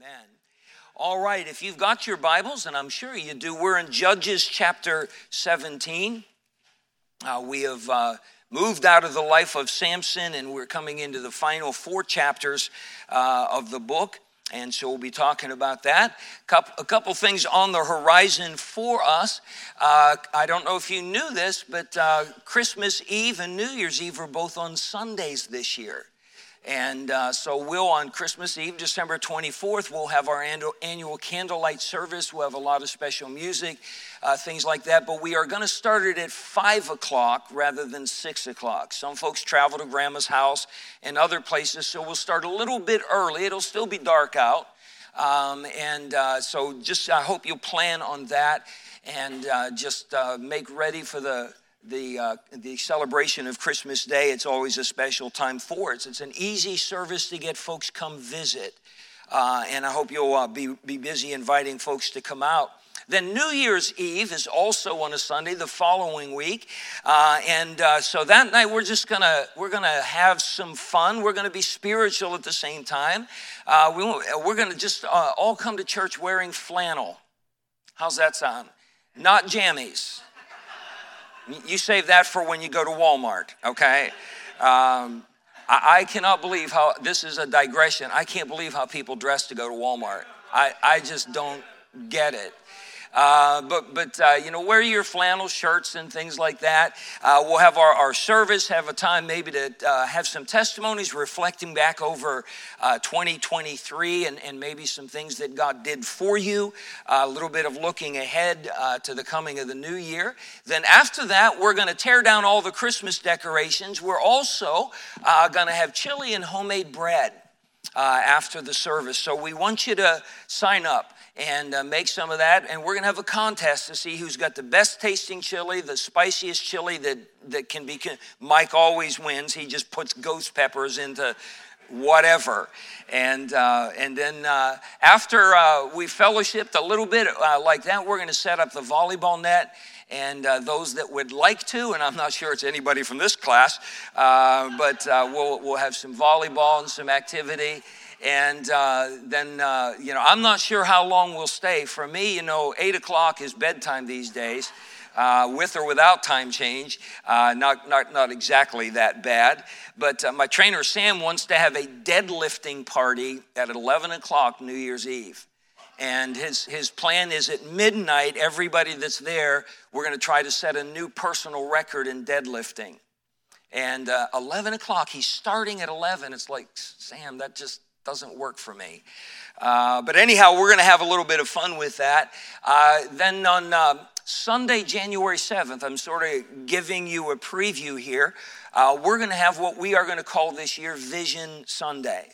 Amen. All right, if you've got your Bibles, and I'm sure you do, we're in Judges chapter 17. Uh, we have uh, moved out of the life of Samson, and we're coming into the final four chapters uh, of the book. And so we'll be talking about that. A couple things on the horizon for us. Uh, I don't know if you knew this, but uh, Christmas Eve and New Year's Eve are both on Sundays this year. And uh, so we'll on Christmas Eve, December 24th, we'll have our annual, candlelight service. We'll have a lot of special music, uh, things like that. But we are going to start it at 5 o'clock rather than 6 o'clock. Some folks travel to grandma's house and other places, so we'll start a little bit early. It'll still be dark out. Um, and uh, so just I hope you'll plan on that and uh, just uh, make ready for the the, uh, the celebration of Christmas Day, it's always a special time for us. It's an easy service to get folks come visit. Uh, and I hope you'll uh, be, be busy inviting folks to come out. Then New Year's Eve is also on a Sunday the following week, uh, and uh, so that night we're just gonna we're gonna have some fun. We're gonna be spiritual at the same time. Uh, we, we're gonna just uh, all come to church wearing flannel. How's that sound? Not jammies. You save that for when you go to Walmart, okay? Um, I, I, cannot believe how, this is a digression, I can't believe how people dress to go to Walmart. I, I just don't get it. Uh, but but uh, you know, wear your flannel shirts and things like that. Uh, we'll have our, our service, have a time maybe to uh, have some testimonies reflecting back over uh, 2023 and, and maybe some things that God did for you, a little bit of looking ahead to the coming of the new year. Then after that, we're going to tear down all the Christmas decorations. We're also going to have chili and homemade bread. After the service. So we want you to sign up and uh, make some of that. And we're going to have a contest to see who's got the best tasting chili, the spiciest chili that, that can be. Mike always wins. He just puts ghost peppers into whatever. And, uh, and then uh, after uh, we fellowshipped a little bit uh, like that, we're going to set up the volleyball net. And uh, those that would like to, and I'm not sure it's anybody from this class, but we'll, we'll have some volleyball and some activity and uh, then uh, you know i'm not sure how long we'll stay. For me you know 8 o'clock is bedtime these days. Uh, with or without time change uh, not, not, not exactly that bad. But uh, my trainer sam wants to have a deadlifting party at 11 o'clock new year's eve. And his, his plan is at midnight everybody that's there we're going to try to set a new personal record in deadlifting. And uh, 11 o'clock he's starting at 11 it's like sam that just doesn't work for me. Uh, but anyhow, we're going to have a little bit of fun with that. Uh, then on uh, Sunday, January 7th, I'm sort of giving you a preview here. Uh, we're going to have what we are going to call this year Vision Sunday.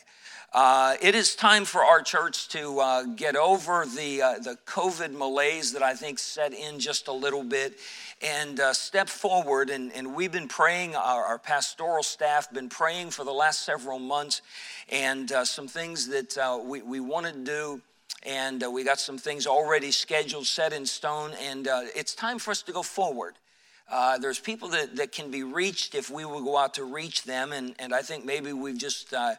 Uh, it is time for our church to uh, get over the, uh, the COVID malaise that I think set in just a little bit and uh, step forward. And, and we've been praying, our, our, pastoral staff been praying for the last several months, and uh, some things that uh, we, we want to do. And we got some things already scheduled, set in stone, and it's time for us to go forward. Uh, there's people that, that can be reached if we will go out to reach them. And, and I think maybe we've just uh,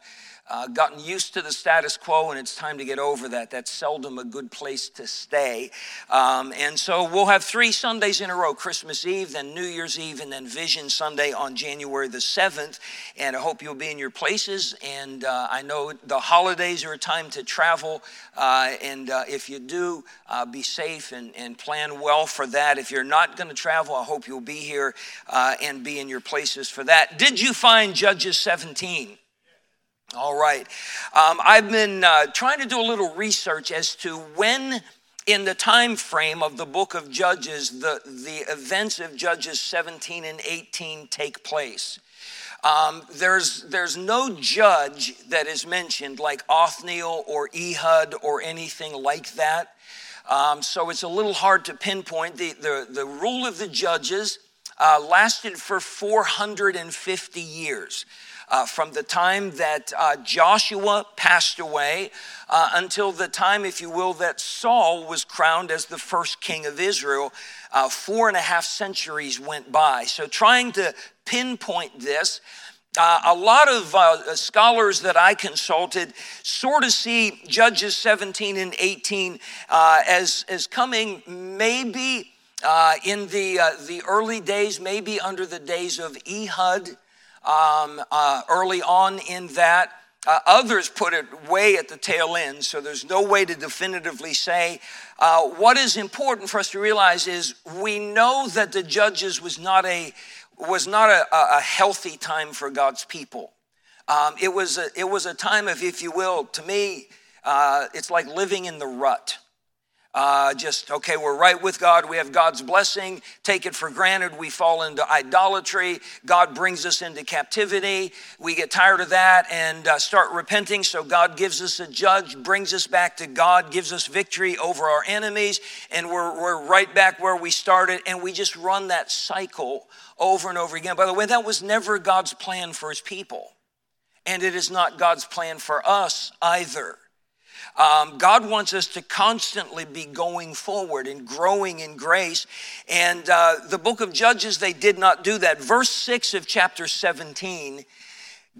uh, gotten used to the status quo and it's time to get over that. That's seldom a good place to stay. Um, and so we'll have three Sundays in a row Christmas Eve, then New Year's Eve, and then Vision Sunday on January the 7th. And I hope you'll be in your places. And uh, I know the holidays are a time to travel. Uh, and uh, if you do, uh, be safe and, and plan well for that. If you're not going to travel, I hope you'll be here uh, and be in your places for that. Did you find Judges 17? All right. Um, I've been uh, trying to do a little research as to when in the time frame of the book of Judges the, the events of Judges 17 and 18 take place. Um, there's, there's no judge that is mentioned like Othniel or Ehud or anything like that. Um, so it's a little hard to pinpoint. The, the, the rule of the judges uh, lasted for 450 years uh, from the time that uh, Joshua passed away uh, until the time, if you will, that Saul was crowned as the first king of Israel. Uh, four and a half centuries went by. So, trying to pinpoint this, Uh, a lot of uh, scholars that I consulted sort of see Judges 17 and 18 uh, as, as coming maybe uh, in the, uh, the early days, maybe under the days of Ehud, um, uh, early on in that. Uh, others put it way at the tail end, so there's no way to definitively say. Uh, what is important for us to realize is we know that the Judges was not a was not a, a healthy time for God's people. Um, it was a, it was a time of, if you will, to me, uh, it's like living in the rut. Uh, just, okay, we're right with God. We have God's blessing. Take it for granted. We fall into idolatry. God brings us into captivity. We get tired of that and uh, start repenting. So God gives us a judge, brings us back to God, gives us victory over our enemies, and we're, we're right back where we started. And we just run that cycle over and over again. By the way, that was never God's plan for his people. And it is not God's plan for us either. Um, God wants us to constantly be going forward and growing in grace. And uh, the book of Judges, they did not do that. Verse 6 of chapter 17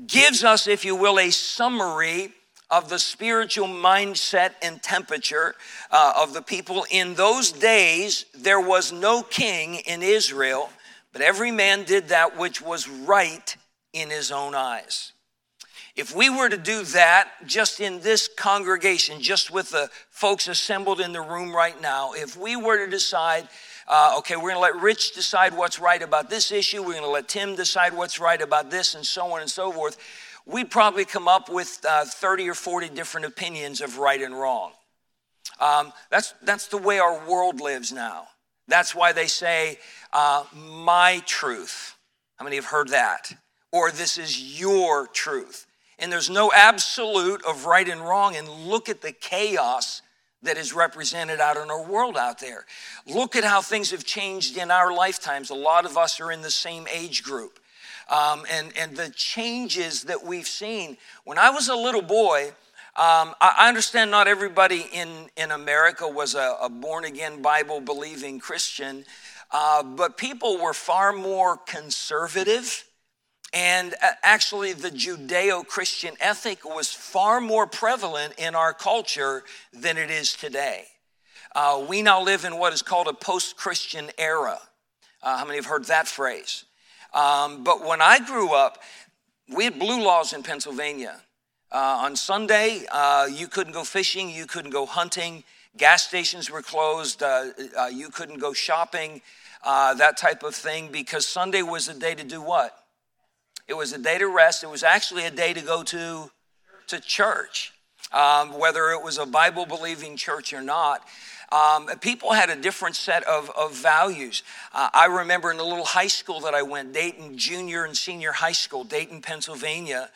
gives us, if you will, a summary of the spiritual mindset and temperature uh, of the people. In those days, there was no king in Israel, but every man did that which was right in his own eyes. If we were to do that just in this congregation, just with the folks assembled in the room right now, if we were to decide, uh, okay, we're going to let Rich decide what's right about this issue, we're going to let Tim decide what's right about this, and so on and so forth, we'd probably come up with uh, 30 or 40 different opinions of right and wrong. Um, that's, that's the way our world lives now. That's why they say, uh, my truth. How many have heard that? Or this is your truth and there's no absolute of right and wrong. And look at the chaos that is represented out in our world out there. Look at how things have changed in our lifetimes. A lot of us are in the same age group. Um, and, and the changes that we've seen. When I was a little boy, um, I understand not everybody in, in America was a, a born again, Bible believing Christian, uh, but people were far more conservative and uh, actually, the Judeo Christian ethic was far more prevalent in our culture than it is today. Uh, we now live in what is called a post Christian era. Uh, how many have heard that phrase? Um, but when I grew up, we had blue laws in Pennsylvania. Uh, on Sunday, uh, you couldn't go fishing, you couldn't go hunting, gas stations were closed, uh, you couldn't go shopping, that type of thing, because Sunday was a day to do what? It was a day to rest. It was actually a day to go to, to church, um, whether it was a Bible believing church or not. Um, people had a different set of, of values. Uh, I remember in the little high school that I went, Dayton Junior and Senior High School, Dayton, Pennsylvania.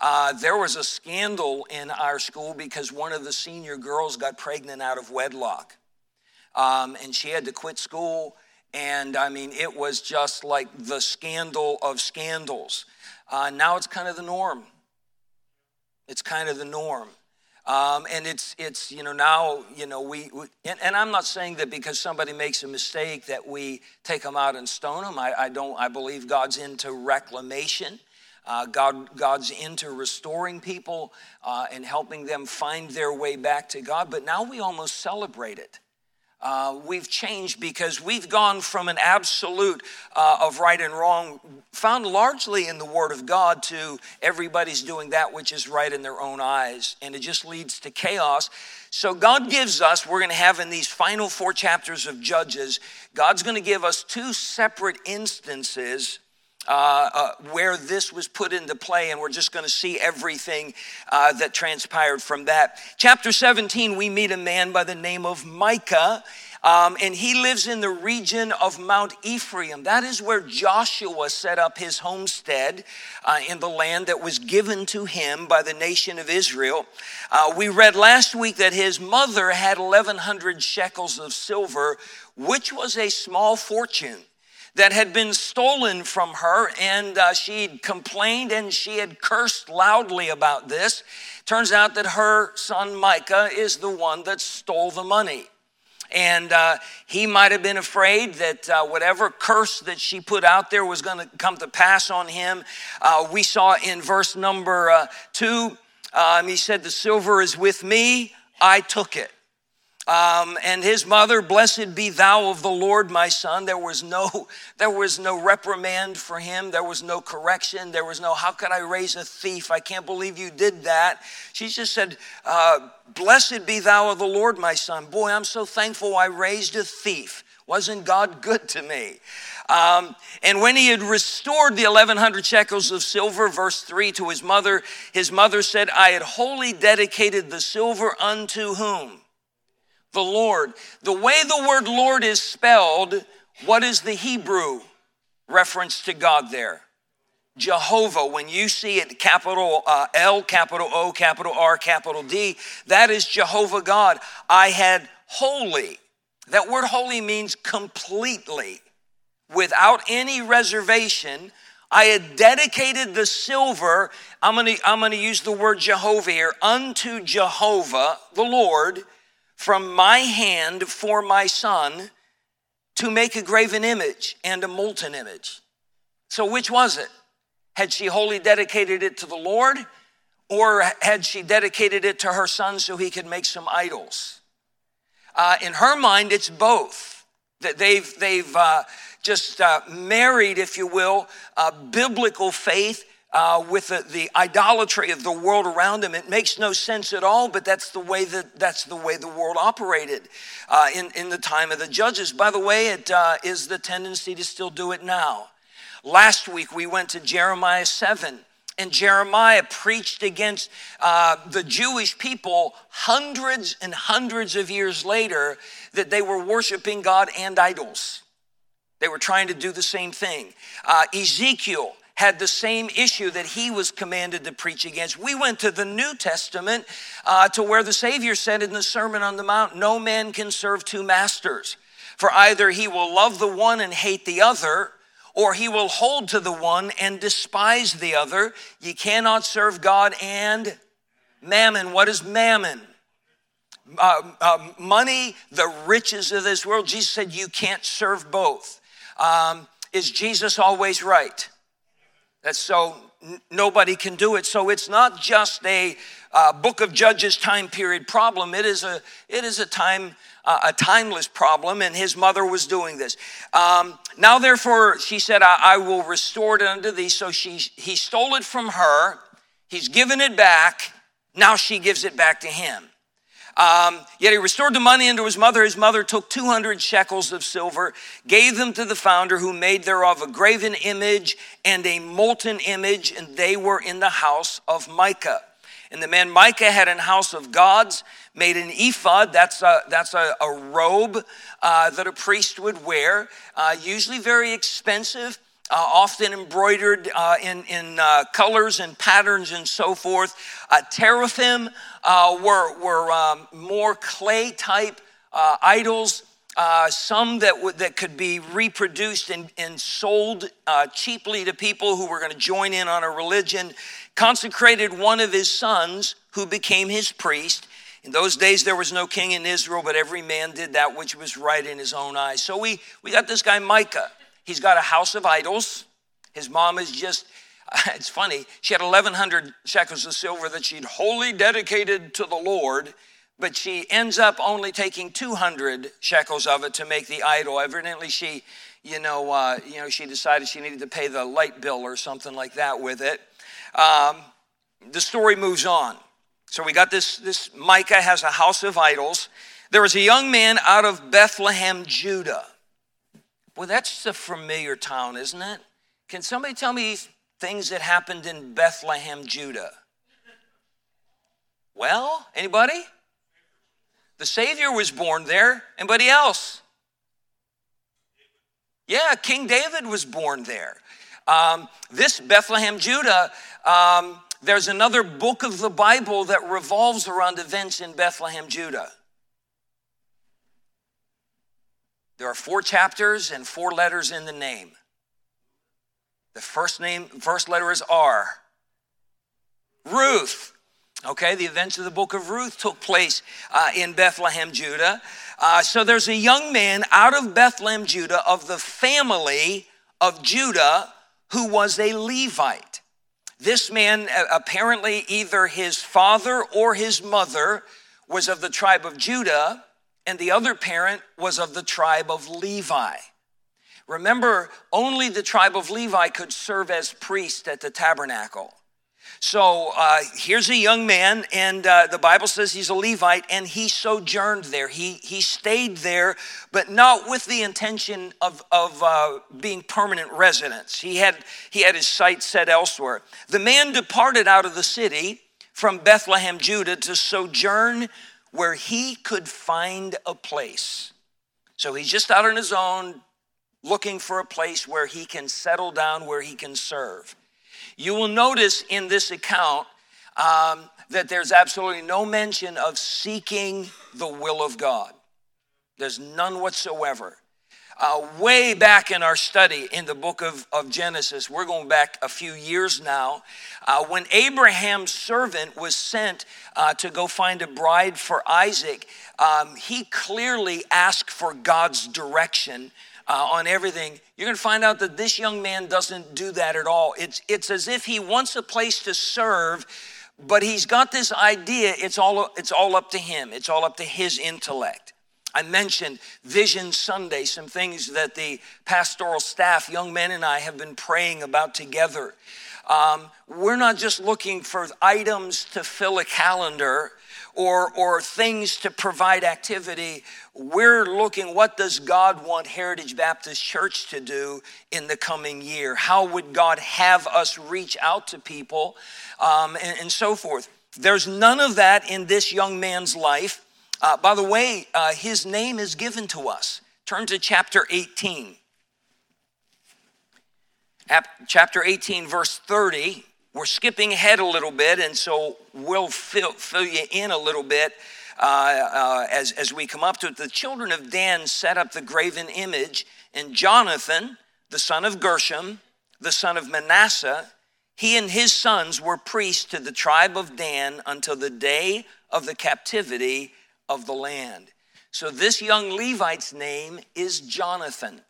Uh, there was a scandal in our school because one of the senior girls got pregnant out of wedlock. Um, and she had to quit school. And I mean, it was just like the scandal of scandals. Uh, now it's kind of the norm. It's kind of the norm. Um, and it's, it's, you know, now, you know, we, we and, and, I'm not saying that because somebody makes a mistake that we take them out and stone them. I, I don't, I believe God's into reclamation. Uh, God, God's into restoring people uh, and helping them find their way back to God. But now we almost celebrate it. Uh, we've changed because we've gone from an absolute uh, of right and wrong, found largely in the Word of God, to everybody's doing that which is right in their own eyes. And it just leads to chaos. So, God gives us, we're going to have in these final four chapters of Judges, God's going to give us two separate instances uh, uh, where this was put into play, and we're just going to see everything uh, that transpired from that. Chapter 17, we meet a man by the name of Micah. Um, and he lives in the region of Mount Ephraim. That is where Joshua set up his homestead uh, in the land that was given to him by the nation of Israel. Uh, we read last week that his mother had 1,100 shekels of silver, which was a small fortune that had been stolen from her, and uh, she'd complained and she had cursed loudly about this. Turns out that her son Micah is the one that stole the money. And uh, he might have been afraid that uh, whatever curse that she put out there was going to come to pass on him. Uh, we saw in verse number uh, two, um, he said, The silver is with me, I took it. Um, and his mother, blessed be thou of the Lord, my son. There was no, there was no reprimand for him. There was no correction. There was no, how could I raise a thief? I can't believe you did that. She just said, uh, blessed be thou of the Lord, my son. Boy, I'm so thankful I raised a thief. Wasn't God good to me? Um, and when he had restored the 1100 shekels of silver, verse 3 to his mother, his mother said, I had wholly dedicated the silver unto whom? The Lord. The way the word Lord is spelled, what is the Hebrew reference to God there? Jehovah. When you see it, capital uh, L, capital O, capital R, capital D, that is Jehovah God. I had wholly. That word wholly means completely, without any reservation. I had dedicated the silver, I'm gonna, I'm gonna use the word Jehovah here, unto Jehovah, the Lord from my hand for my son to make a graven image and a molten image. So, which was it? Had she wholly dedicated it to the Lord, or had she dedicated it to her son so he could make some idols? Uh, in her mind, it's both. That they've they've uh, just uh, married, if you will, biblical faith uh, with the, the, idolatry of the world around them. It makes no sense at all, but that's the way that that's the way the world operated uh, in, in the time of the judges. By the way, it uh, is the tendency to still do it now. Last week we went to Jeremiah 7. And Jeremiah preached against uh, the Jewish people hundreds and hundreds of years later that they were worshiping God and idols. They were trying to do the same thing. Uh, Ezekiel had the same issue that he was commanded to preach against. We went to the New Testament uh, to where the Savior said in the Sermon on the Mount, No man can serve two masters, for either he will love the one and hate the other, or he will hold to the one and despise the other. You cannot serve God and mammon. What is mammon? Uh, uh, money, the riches of this world. Jesus said you can't serve both. Um, is Jesus always right? That's so n- nobody can do it. So it's not just a uh, book of Judges time period problem. It is a it is a time uh, a timeless problem. And his mother was doing this. Um, now therefore, she said, I, I will restore it unto thee. So she he stole it from her. He's given it back. Now she gives it back to him. Um, yet he restored the money unto his mother. His mother took 200 shekels of silver, gave them to the founder, who made thereof a graven image and a molten image, and they were in the house of Micah. And the man Micah had an house of gods, made an ephod. That's a, that's a, a robe uh, that a priest would wear, uh, usually very expensive uh, often embroidered uh, in, in uh, colors and patterns and so forth. Uh, teraphim uh, were, were um, more clay type uh, idols. some that, w- that could be reproduced and, and sold cheaply to people who were going to join in on a religion. Consecrated one of his sons, who became his priest. In those days, there was no king in Israel, but every man did that which was right in his own eyes. So we, we got this guy, Micah. He's got a house of idols. His mom is just, it's funny, she had 1,100 shekels of silver that she'd wholly dedicated to the Lord, but she ends up only taking 200 shekels of it to make the idol. Evidently, she, you know, uh, you know, she decided she needed to pay the light bill or something like that with it. Um, the story moves on. So we got this, this Micah has a house of idols. There was a young man out of Bethlehem, Judah. Well, that's a familiar town, isn't it? Can somebody tell me things that happened in Bethlehem, Judah? Well, anybody? The Savior was born there. Anybody else? Yeah, King David was born there. Um, this Bethlehem, Judah, um, there's another book of the Bible that revolves around events in Bethlehem, Judah. There are four chapters and four letters in the name. The first name, first letter is R. Ruth. Okay, the events of the book of Ruth took place uh, in Bethlehem, Judah. Uh, so there's a young man out of Bethlehem, Judah, of the family of Judah, who was a Levite. This man, uh, apparently, either his father or his mother was of the tribe of Judah, and the other parent was of the tribe of Levi. Remember, only the tribe of Levi could serve as priest at the tabernacle. So uh, here's a young man, and uh, the Bible says he's a Levite, and he sojourned there. He, he stayed there, but not with the intention of, of uh, being permanent residence. He had, he had his sights set elsewhere. The man departed out of the city from Bethlehem, Judah, to sojourn where he could find a place. So he's just out on his own, looking for a place where he can settle down, where he can serve. You will notice in this account um, that there's absolutely no mention of seeking the will of God. There's none whatsoever. Uh, way back in our study in the book of, of Genesis, we're going back a few years now, uh, when Abraham's servant was sent uh, to go find a bride for Isaac, um, he clearly asked for God's direction uh, on everything, you're going to find out that this young man doesn't do that at all. It's, it's as if he wants a place to serve, but he's got this idea it's all, it's all up to him, it's all up to his intellect. I mentioned Vision Sunday, some things that the pastoral staff, young men and I, have been praying about together. Um, we're not just looking for items to fill a calendar or, or things to provide activity. We're looking, what does God want Heritage Baptist Church to do in the coming year? How would God have us reach out to people um, and, and, so forth? There's none of that in this young man's life. Uh, by the way, uh, his name is given to us. Turn to chapter 18. Chapter 18, verse 30 we're skipping ahead a little bit, and so we'll fill, fill you in a little bit uh, uh, as, as we come up to it. The children of Dan set up the graven image, and Jonathan, the son of Gershom, the son of Manasseh, he and his sons were priests to the tribe of Dan until the day of the captivity of the land. So this young Levite's name is Jonathan.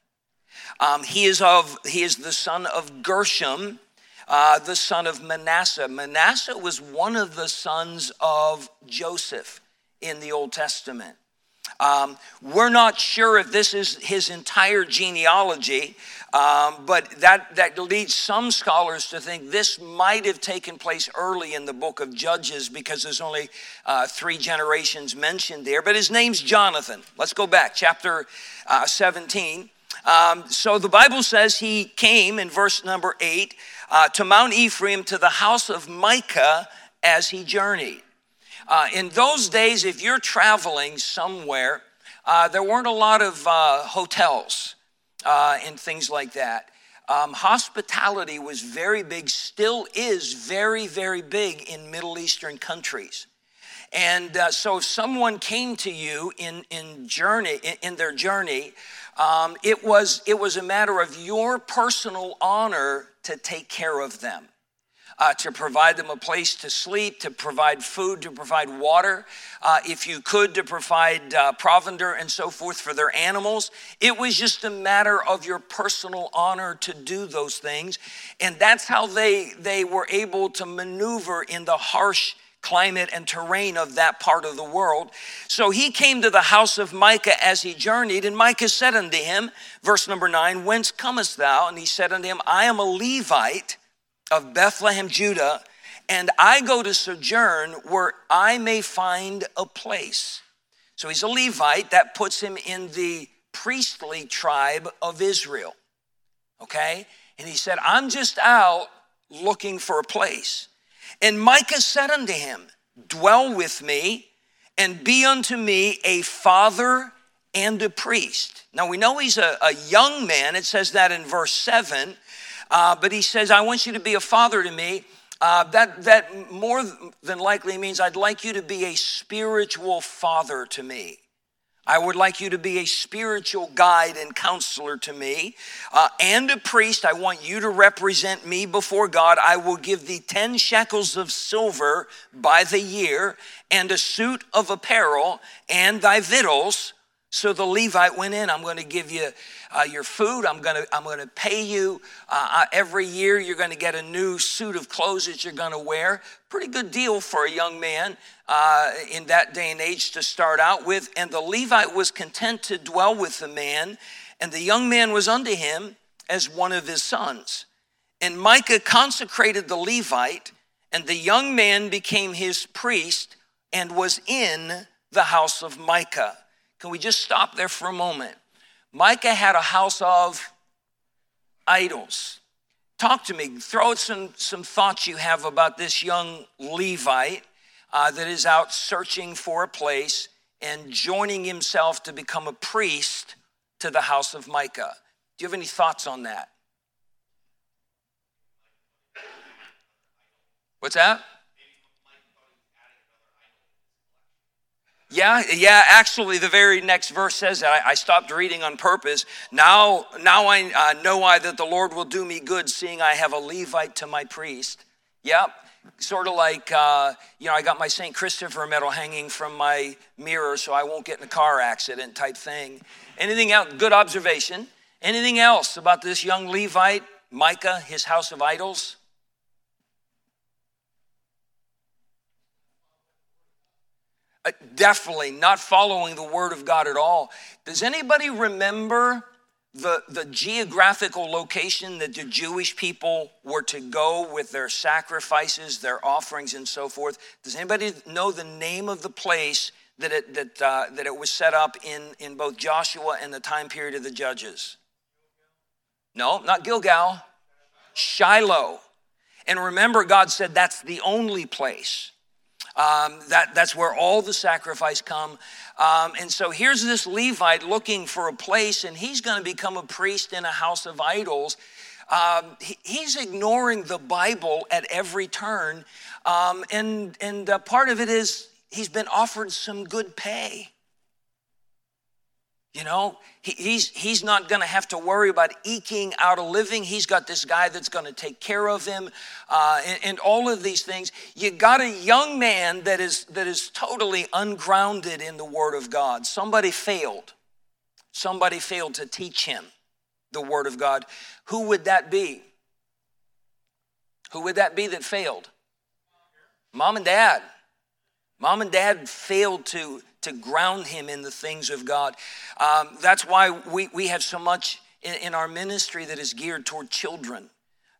Um, he is of he is the son of Gershom, uh, the son of Manasseh. Manasseh was one of the sons of Joseph in the Old Testament. Um, we're not sure if this is his entire genealogy, um, but that, that leads some scholars to think this might have taken place early in the book of Judges because there's only uh, three generations mentioned there. But his name's Jonathan. Let's go back, chapter uh, 17. Um, so the Bible says he came in verse number 8 uh, to Mount Ephraim to the house of Micah as he journeyed. Uh, in those days, if you're traveling somewhere, uh, there weren't a lot of uh, hotels uh, and things like that. Um, hospitality was very big, still is very, very big in Middle Eastern countries. And uh, so, if someone came to you in, in journey in, in their journey, um, it was it was a matter of your personal honor to take care of them. Uh, to provide them a place to sleep, to provide food, to provide water, uh, if you could, to provide uh, provender and so forth for their animals. It was just a matter of your personal honor to do those things. And that's how they, they were able to maneuver in the harsh climate and terrain of that part of the world. So he came to the house of Micah as he journeyed, and Micah said unto him, verse number nine, Whence comest thou? And he said unto him, I am a Levite of Bethlehem, Judah, and I go to sojourn where I may find a place. So he's a Levite, that puts him in the priestly tribe of Israel. Okay? And he said, I'm just out looking for a place. And Micah said unto him, Dwell with me and be unto me a father and a priest. Now we know he's a, a young man, it says that in verse 7, uh, but he says, I want you to be a father to me. Uh, that, that more than likely means I'd like you to be a spiritual father to me. I would like you to be a spiritual guide and counselor to me uh, and a priest. I want you to represent me before God. I will give thee 10 shekels of silver by the year and a suit of apparel and thy victuals. So the Levite went in. I'm going to give you uh, your food. I'm going to I'm going to pay you uh, uh every year. You're going to get a new suit of clothes that you're going to wear. Pretty good deal for a young man uh, in that day and age to start out with. And the Levite was content to dwell with the man, and the young man was unto him as one of his sons. And Micah consecrated the Levite, and the young man became his priest and was in the house of Micah. Can we just stop there for a moment? Micah had a house of idols. Talk to me. Throw some, some thoughts you have about this young Levite uh, that is out searching for a place and joining himself to become a priest to the house of Micah. Do you have any thoughts on that? What's that? Yeah, yeah. Actually, the very next verse says that. I, I stopped reading on purpose. Now, now I uh, know I that the Lord will do me good, seeing I have a Levite to my priest. Yep. Sort of like, uh, you know, I got my St. Christopher medal hanging from my mirror so I won't get in a car accident type thing. Anything else? Good observation. Anything else about this young Levite, Micah, his house of idols? Uh, definitely not following the word of God at all. Does anybody remember the, the geographical location that the Jewish people were to go with their sacrifices, their offerings, and so forth? Does anybody know the name of the place that it, that, uh, that it was set up in, in both Joshua and the time period of the judges? No, not Gilgal, Shiloh. And remember, God said that's the only place. Um, that, that's where all the sacrifice come. Um, and so here's this Levite looking for a place, and he's going to become a priest in a house of idols. Um, he, he's ignoring the Bible at every turn. Um, and and uh, part of it is he's been offered some good pay. You know, he, he's, he's not going to have to worry about eking out a living. He's got this guy that's going to take care of him uh, and, and, all of these things. You got a young man that is, that is totally ungrounded in the Word of God. Somebody failed. Somebody failed to teach him the Word of God. Who would that be? Who would that be that failed? Mom and dad. Mom and dad failed to to ground him in the things of God. Um, that's why we, we have so much in, in our ministry that is geared toward children.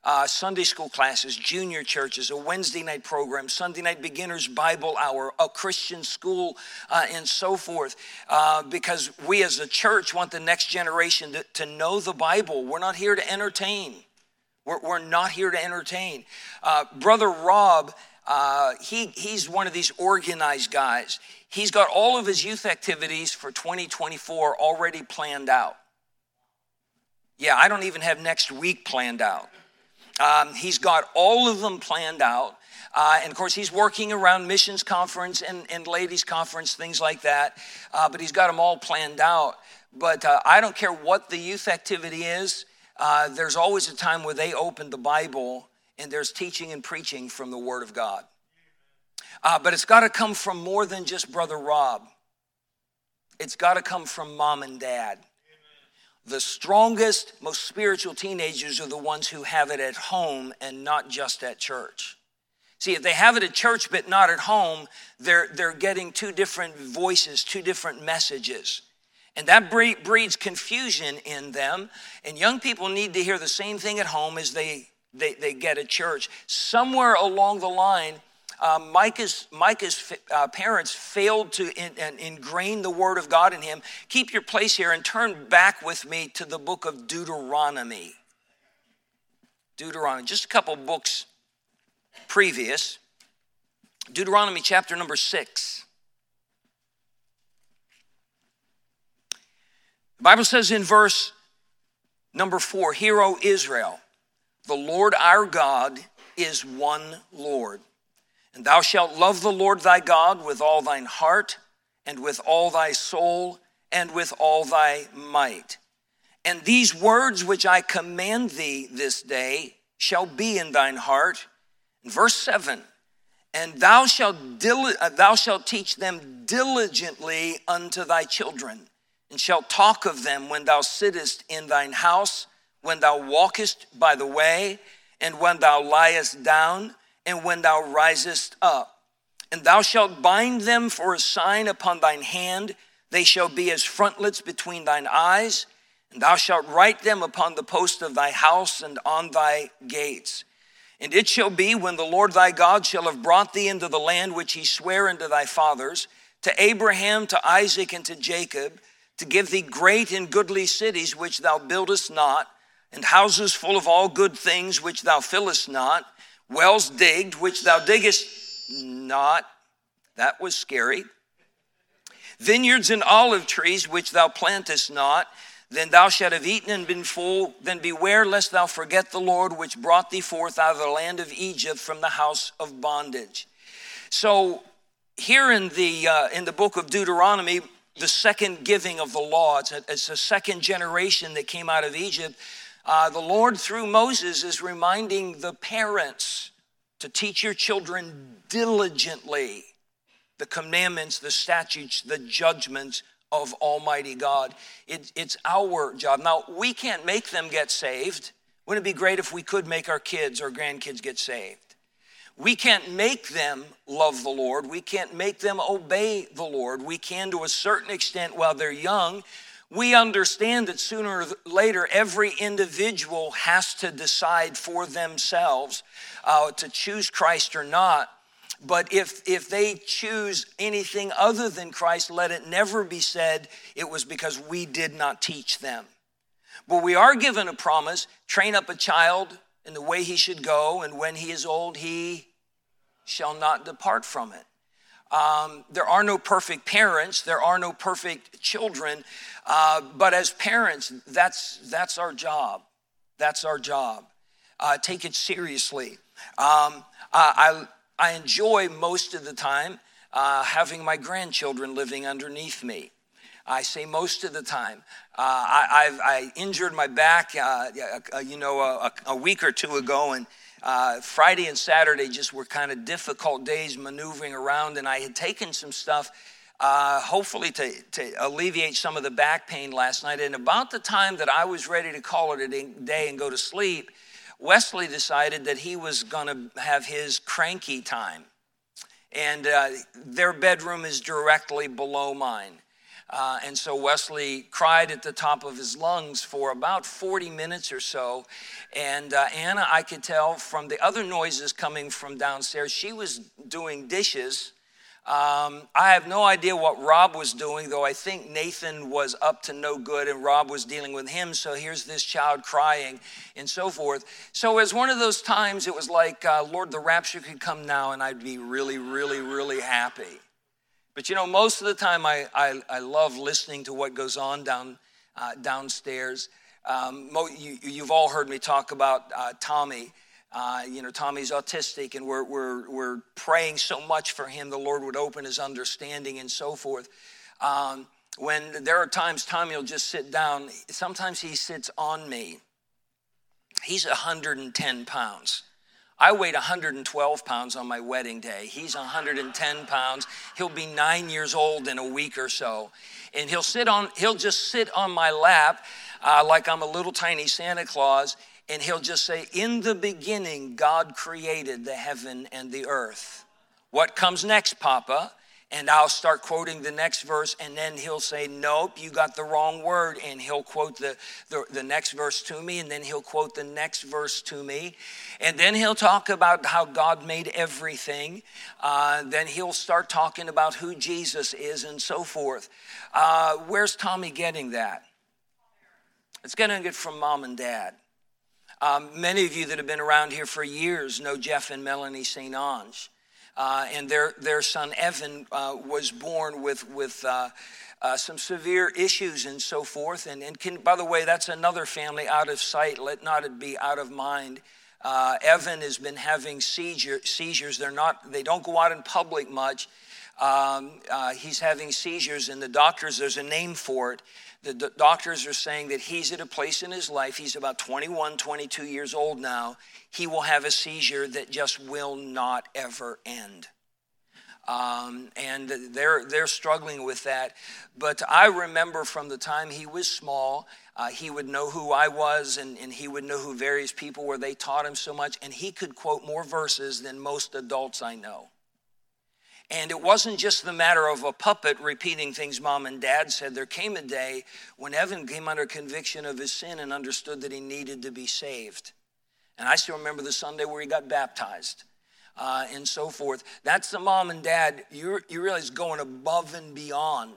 Uh, Sunday school classes, junior churches, a Wednesday night program, Sunday night beginners Bible hour, a Christian school, uh, and so forth. Uh, because we as a church want the next generation to, to, know the Bible. We're not here to entertain. We're, we're not here to entertain. Uh, Brother Rob, uh, he, he's one of these organized guys. He's got all of his youth activities for 2024 already planned out. Yeah, I don't even have next week planned out. Um, he's got all of them planned out. Uh, and of course, he's working around missions conference and, and ladies conference, things like that. Uh, but he's got them all planned out. But uh, I don't care what the youth activity is, uh, there's always a time where they open the Bible and there's teaching and preaching from the Word of God. Uh, but it's got to come from more than just Brother Rob. It's got to come from mom and dad. The strongest, most spiritual teenagers are the ones who have it at home and not just at church. See, if they have it at church but not at home, they're, they're getting two different voices, two different messages. And that breeds confusion in them. And young people need to hear the same thing at home as they, they, they get a church. Somewhere along the line, uh, Micah's, Micah's uh, parents failed to in, in, ingrain the word of God in him. Keep your place here and turn back with me to the book of Deuteronomy. Deuteronomy, just a couple books previous. Deuteronomy chapter number six. The Bible says in verse number four Hear, O Israel, the Lord our God is one Lord. And thou shalt love the Lord thy God with all thine heart, and with all thy soul, and with all thy might. And these words which I command thee this day shall be in thine heart. Verse 7 And thou shalt, dil- uh, thou shalt teach them diligently unto thy children, and shalt talk of them when thou sittest in thine house, when thou walkest by the way, and when thou liest down, and when thou risest up. And thou shalt bind them for a sign upon thine hand, they shall be as frontlets between thine eyes and thou shalt write them upon the post of thy house and on thy gates. And it shall be when the Lord thy God shall have brought thee into the land which he sware unto thy fathers, to Abraham, to Isaac, and to Jacob, to give thee great and goodly cities which thou buildest not, and houses full of all good things which thou fillest not, wells digged which thou diggest not. That was scary. Vineyards and olive trees which thou plantest not then thou shalt have eaten and been full. Then beware lest thou forget the Lord which brought thee forth out of the land of Egypt from the house of bondage. So here in the uh, in the book of Deuteronomy, the second giving of the law, it's a, it's a second generation that came out of Egypt. Uh, the Lord through Moses is reminding the parents to teach your children diligently the commandments, the statutes, the judgments of Almighty God. It, it's our job. Now, we can't make them get saved. Wouldn't it be great if we could make our kids or grandkids get saved? We can't make them love the Lord. We can't make them obey the Lord. We can, to a certain extent, while they're young. We understand that sooner or later, every individual has to decide for themselves uh, to choose Christ or not. But if, if they choose anything other than Christ, let it never be said it was because we did not teach them. But we are given a promise train up a child in the way he should go, and when he is old, he shall not depart from it. Um, there are no perfect parents, there are no perfect children, uh, but as parents, that's, that's our job. That's our job. Uh, take it seriously. Um, I, I enjoy most of the time uh, having my grandchildren living underneath me. I say most of the time. Uh, I, I, injured my back, uh, uh you know, a, a, week or two ago, and uh, Friday and Saturday just were kind of difficult days maneuvering around, and I had taken some stuff. Uh, hopefully, to, to alleviate some of the back pain last night. And about the time that I was ready to call it a day and go to sleep, Wesley decided that he was going to have his cranky time. And uh, their bedroom is directly below mine. Uh, and so Wesley cried at the top of his lungs for about 40 minutes or so. And uh, Anna, I could tell from the other noises coming from downstairs, she was doing dishes um, I have no idea what Rob was doing, though I think Nathan was up to no good and Rob was dealing with him. So here's this child crying and so forth. So, as one of those times, it was like, uh, Lord, the rapture could come now and I'd be really, really, really happy. But you know, most of the time, I, I, I love listening to what goes on down, uh, downstairs. Um, you, have all heard me talk about uh, Tommy. Uh, you know, Tommy's autistic, and we're, we're, we're praying so much for him, the Lord would open his understanding and so forth. Um, when there are times Tommy will just sit down, sometimes he sits on me. He's 110 pounds. I weighed 112 pounds on my wedding day. He's 110 pounds. He'll be nine years old in a week or so. And he'll sit on, he'll just sit on my lap uh, like I'm a little tiny Santa Claus and he'll just say, In the beginning, God created the heaven and the earth. What comes next, Papa? And I'll start quoting the next verse, and then he'll say, Nope, you got the wrong word. And he'll quote the, the, the, next verse to me, and then he'll quote the next verse to me. And then he'll talk about how God made everything. Uh, then he'll start talking about who Jesus is and so forth. Uh, where's Tommy getting that? It's getting it from mom and dad. Um, many of you that have been around here for years know Jeff and Melanie St. Ange. Uh, and their, their son Evan uh, was born with, with uh, uh, some severe issues and so forth. And, and can, by the way, that's another family out of sight, let not it be out of mind. Uh, Evan has been having seizure, seizures. They're not, they don't go out in public much. Um, uh, he's having seizures, and the doctors, there's a name for it. The d- doctors are saying that he's at a place in his life, he's about 21, 22 years old now. He will have a seizure that just will not ever end. Um, and they're, they're struggling with that. But I remember from the time he was small, uh, he would know who I was and, and he would know who various people were. They taught him so much, and he could quote more verses than most adults I know. And it wasn't just the matter of a puppet repeating things mom and dad said. There came a day when Evan came under conviction of his sin and understood that he needed to be saved. And I still remember the Sunday where he got baptized uh, and so forth. That's the mom and dad, you, you realize, going above and beyond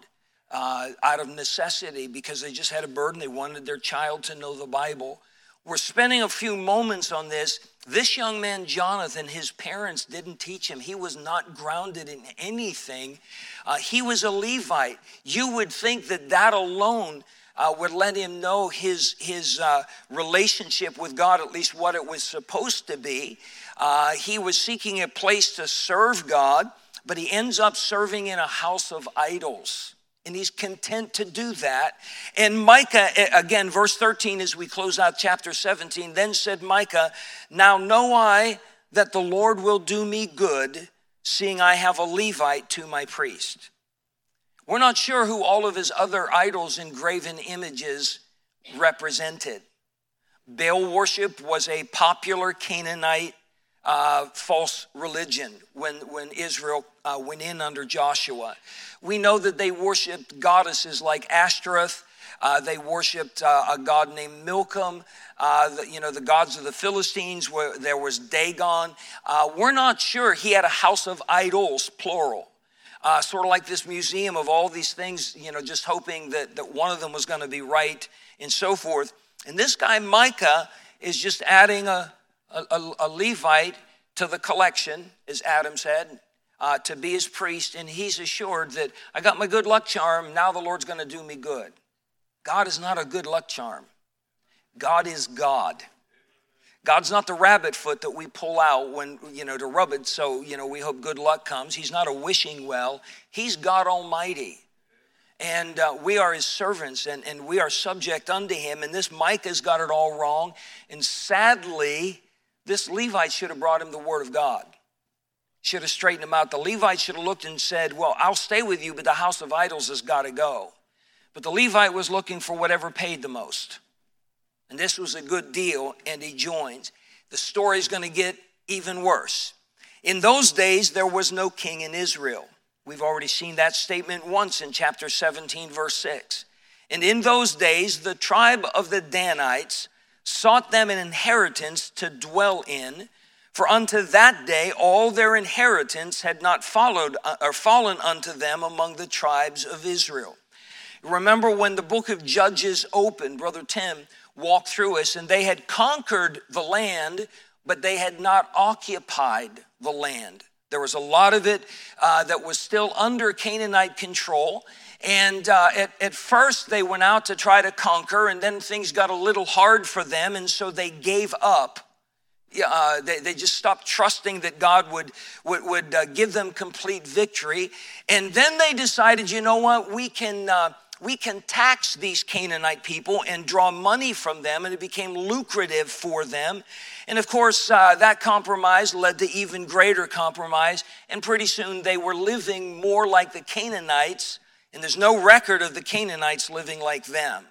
uh, out of necessity because they just had a burden. They wanted their child to know the Bible. We're spending a few moments on this. This young man, Jonathan, his parents didn't teach him. He was not grounded in anything. Uh, he was a Levite. You would think that that alone uh, would let him know his, his uh, relationship with God, at least what it was supposed to be. Uh, he was seeking a place to serve God, but he ends up serving in a house of idols. And he's content to do that. And Micah, eh, again, verse 13, as we close out chapter 17, then said Micah, Now know I that the Lord will do me good, seeing I have a Levite to my priest. We're not sure who all of his other idols and graven images represented. Baal worship was a popular Canaanite uh, false religion when, when Israel uh, went in under Joshua. We know that they worshiped goddesses like Ashtoreth. Uh, they worshipped uh, a god named Milcom. Uh, the, you know, the gods of the Philistines, where there was Dagon. Uh, we're not sure. He had a house of idols, plural. Uh, sort of like this museum of all these things, you know, just hoping that, that one of them was going to be right and so forth. And this guy, Micah, is just adding a, a, a Levite to the collection, as Adam said, uh, to be his priest, and he's assured that I got my good luck charm, now the Lord's going to do me good. God is not a good luck charm, God is God. God's not the rabbit foot that we pull out when, you know, to rub it so, you know, we hope good luck comes. He's not a wishing well. He's God Almighty. And uh, we are his servants and, and we are subject unto him. And this Micah's got it all wrong. And sadly, this Levite should have brought him the word of God. Should have straightened him out. The Levite should have looked and said, Well, I'll stay with you, but the house of idols has got to go. But the Levite was looking for whatever paid the most. And this was a good deal, and he joins. The story's going to get even worse. In those days, there was no king in Israel. We've already seen that statement once in chapter 17, verse 6. And in those days, the tribe of the Danites sought them an inheritance to dwell in. For unto that day all their inheritance had not followed uh, or fallen unto them among the tribes of Israel. Remember when the book of Judges opened, Brother Tim walked through us, and they had conquered the land, but they had not occupied the land. There was a lot of it uh, that was still under Canaanite control. And uh, at, at first, they went out to try to conquer, and then things got a little hard for them, and so they gave up. Uh, they, they just stopped trusting that God would, would, would uh, give them complete victory. And then they decided, you know what, we can, uh, we can tax these Canaanite people and draw money from them, and it became lucrative for them. And of course, uh, that compromise led to even greater compromise, and pretty soon they were living more like the Canaanites and there's no record of the Canaanites living like them.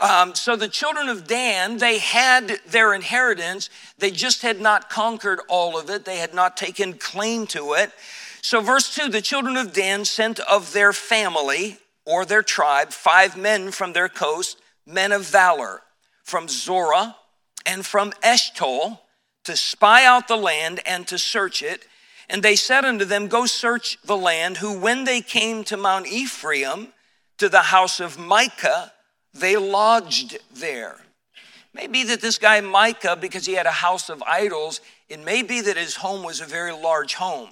Um, so the children of Dan, they had their inheritance. They just had not conquered all of it, they had not taken claim to it. So, verse 2 the children of Dan sent of their family or their tribe five men from their coast, men of valor, from Zorah and from Eshtaol to spy out the land and to search it and they said unto them, Go search the land, who when they came to Mount Ephraim, to the house of Micah, they lodged there. Maybe that this guy Micah, because he had a house of idols, it may be that his home was a very large home.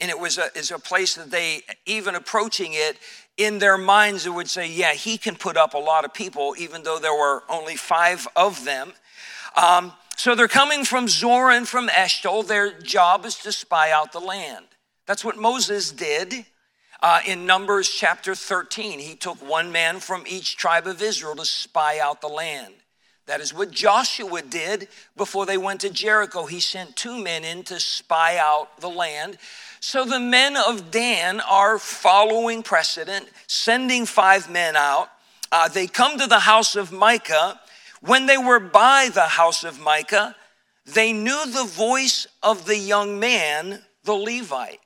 And it was a, is a place that they, even approaching it, in their minds, it would say, yeah, he can put up a lot of people, even though there were only five of them. Um, so they're coming from Zorah and from Eshtaol. Their job is to spy out the land. That's what Moses did. Uh, in Numbers chapter 13, he took one man from each tribe of Israel to spy out the land. That is what Joshua did before they went to Jericho. He sent two men in to spy out the land. So the men of Dan are following precedent, sending five men out. Uh, they come to the house of Micah. When they were by the house of Micah, they knew the voice of the young man, the Levite.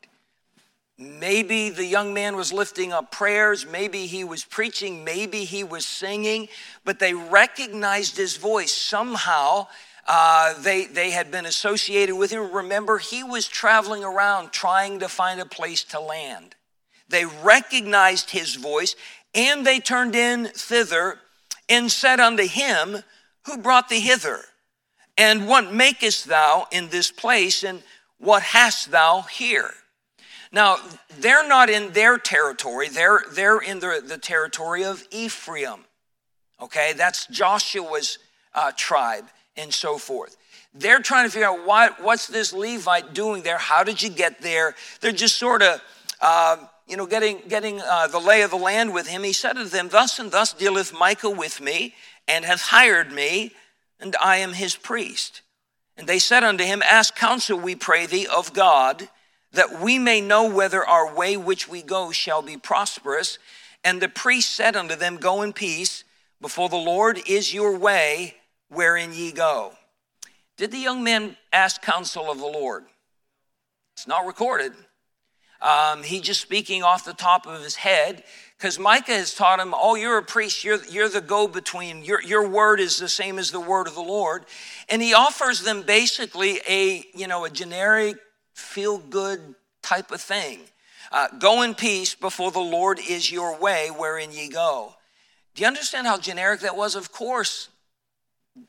Maybe the young man was lifting up prayers. Maybe he was preaching. Maybe he was singing. But they recognized his voice. Somehow uh, they, they had been associated with him. Remember, he was traveling around trying to find a place to land. They recognized his voice and they turned in thither and said unto him, Who brought thee hither? And what makest thou in this place? And what hast thou here? Now, they're not in their territory, they're, they're in the, the territory of Ephraim. Okay, that's Joshua's uh, tribe and so forth. They're trying to figure out what, what's this Levite doing there? How did you get there? They're just sort of, uh, you know, getting, getting uh, the lay of the land with him. He said to them, Thus and thus dealeth Micah with me, and hath hired me, and I am his priest. And they said unto him, Ask counsel, we pray thee, of God that we may know whether our way which we go shall be prosperous. And the priest said unto them, Go in peace, before the Lord is your way wherein ye go. Did the young men ask counsel of the Lord? It's not recorded. Um, he just speaking off the top of his head because Micah has taught him, oh, you're a priest, you're, you're the go between, your, your word is the same as the word of the Lord. And he offers them basically a, you know, a generic feel good type of thing. Uh, go in peace before the Lord is your way wherein ye go. Do you understand how generic that was? Of course,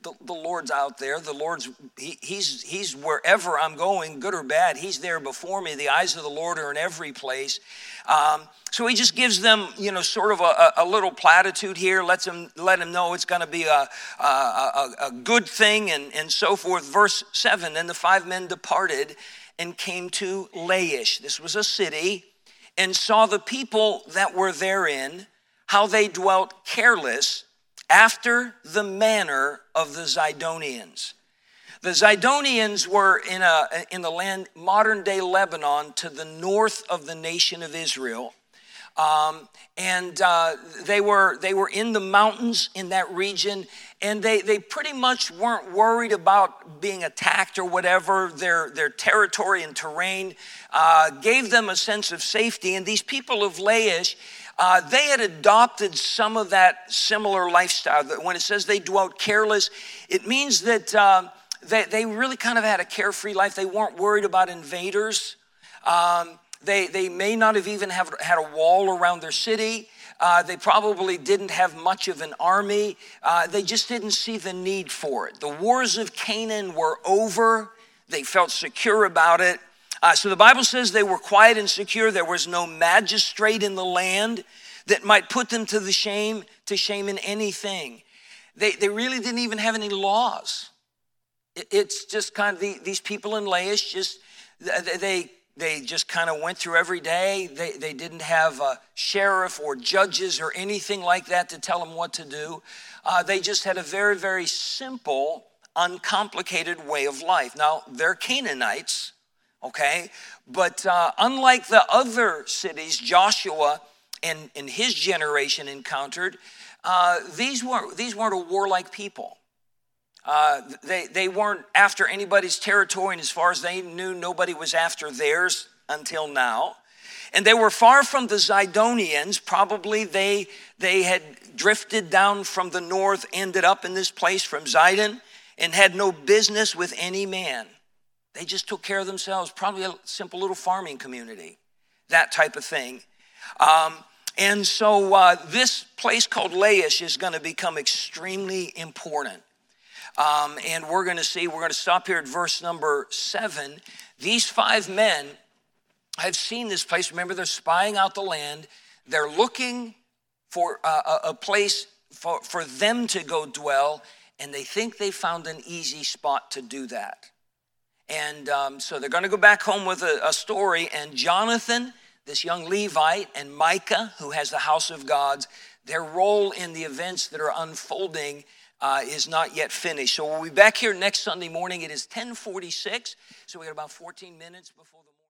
the, the Lord's out there. The Lord's, he, he's, he's wherever I'm going, good or bad, He's there before me. The eyes of the Lord are in every place. Um, so he just gives them, you know, sort of a, a little platitude here, lets them, let them know it's going to be a, a, a, a good thing and, and so forth. Verse 7 Then the five men departed and came to Laish. This was a city, and saw the people that were therein, how they dwelt careless after the manner of the Zidonians. The Zidonians were in, a, in the land, modern day Lebanon, to the north of the nation of Israel. Um, and uh, they were they were in the mountains in that region, and they they pretty much weren't worried about being attacked or whatever. Their their territory and terrain uh, gave them a sense of safety. And these people of Laish. Uh, they had adopted some of that similar lifestyle. When it says they dwelt careless, it means that uh, they, they really kind of had a carefree life. They weren't worried about invaders. Um, they, they may not have even have, had a wall around their city. Uh, they probably didn't have much of an army. Uh, they just didn't see the need for it. The wars of Canaan were over. They felt secure about it. Uh, so the Bible says they were quiet and secure. There was no magistrate in the land that might put them to the shame, to shame in anything. They, they really didn't even have any laws. It, it's just kind of the, these people in Laish just they they just kind of went through every day. They, they didn't have a sheriff or judges or anything like that to tell them what to do. Uh, they just had a very, very simple, uncomplicated way of life. Now, they're Canaanites, okay? But uh, unlike the other cities Joshua and, and his generation encountered, uh, these, weren't, these weren't a warlike people. Uh, they, they weren't after anybody's territory, and as far as they knew, nobody was after theirs until now. And they were far from the Zidonians. Probably they, they had drifted down from the north, ended up in this place from Zidon, and had no business with any man. They just took care of themselves, probably a simple little farming community, that type of thing. Um, and so uh, this place called Laish is going to become extremely important. Um, and we're going to see, we're going to stop here at verse number seven. These five men have seen this place. Remember, they're spying out the land. They're looking for a, a place for, for them to go dwell, and they think they found an easy spot to do that. And um, so they're going to go back home with a, a story, and Jonathan, this young Levite and Micah, who has the house of God, their role in the events that are unfolding uh, is not yet finished. So we'll be back here next Sunday morning. It is 1046, so we got about 14 minutes before the